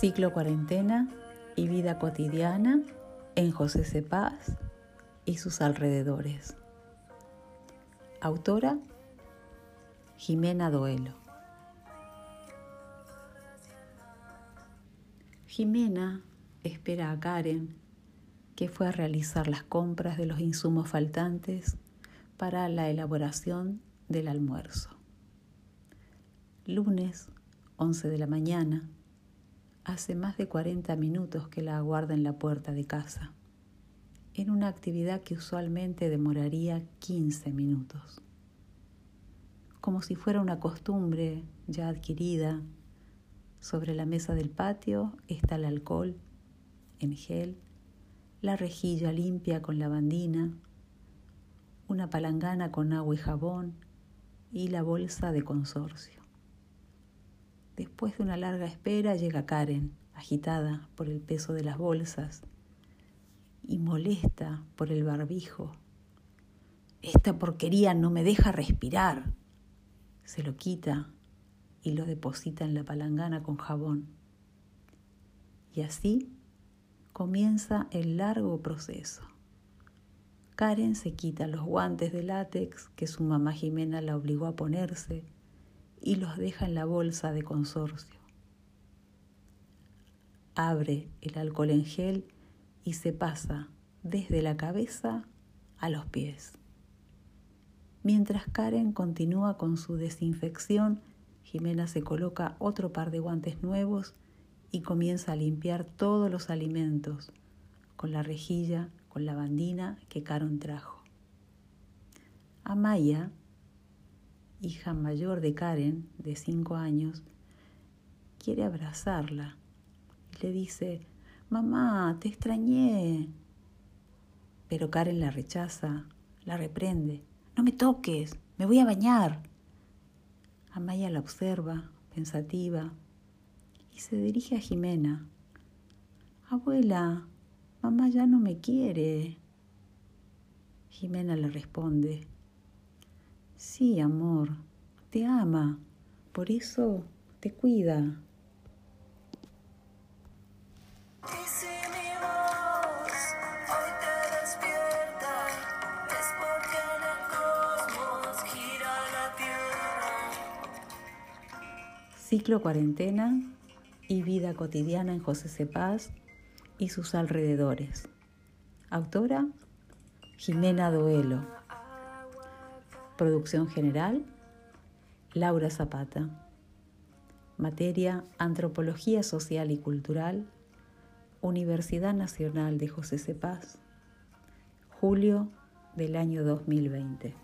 Ciclo Cuarentena y Vida Cotidiana en José Cepaz y sus alrededores. Autora Jimena Doelo. Jimena espera a Karen, que fue a realizar las compras de los insumos faltantes para la elaboración del almuerzo. Lunes, 11 de la mañana, Hace más de 40 minutos que la aguarda en la puerta de casa, en una actividad que usualmente demoraría 15 minutos. Como si fuera una costumbre ya adquirida, sobre la mesa del patio está el alcohol en gel, la rejilla limpia con lavandina, una palangana con agua y jabón y la bolsa de consorcio. Después de una larga espera llega Karen, agitada por el peso de las bolsas y molesta por el barbijo. Esta porquería no me deja respirar. Se lo quita y lo deposita en la palangana con jabón. Y así comienza el largo proceso. Karen se quita los guantes de látex que su mamá Jimena la obligó a ponerse y los deja en la bolsa de consorcio. Abre el alcohol en gel y se pasa desde la cabeza a los pies. Mientras Karen continúa con su desinfección, Jimena se coloca otro par de guantes nuevos y comienza a limpiar todos los alimentos con la rejilla, con la bandina que Karen trajo. Amaya hija mayor de Karen, de cinco años, quiere abrazarla y le dice, Mamá, te extrañé. Pero Karen la rechaza, la reprende. No me toques, me voy a bañar. Amaya la observa, pensativa, y se dirige a Jimena. Abuela, mamá ya no me quiere. Jimena le responde, Sí, amor, te ama, por eso te cuida. Ciclo Cuarentena y Vida Cotidiana en José Cepaz y sus alrededores. Autora Jimena Doelo. Producción general, Laura Zapata. Materia, Antropología Social y Cultural, Universidad Nacional de José Cepaz, julio del año 2020.